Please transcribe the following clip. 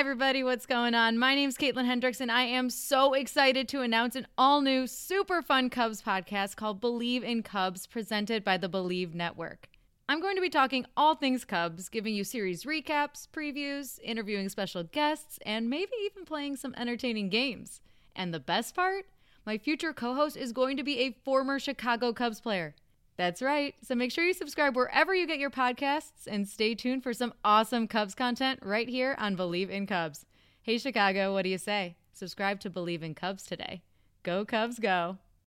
everybody. What's going on? My name's Caitlin Hendricks, and I am so excited to announce an all new, super fun Cubs podcast called Bleav in Cubs, presented by the Bleav Network. I'm going to be talking all things Cubs, giving you series recaps, previews, interviewing special guests, and maybe even playing some entertaining games. And the best part? My future co host is going to be a former Chicago Cubs player. That's right. So make sure you subscribe wherever you get your podcasts and stay tuned for some awesome Cubs content right here on Bleav in Cubs. Hey, Chicago, what do you say? Subscribe to Bleav in Cubs today. Go, Cubs, go.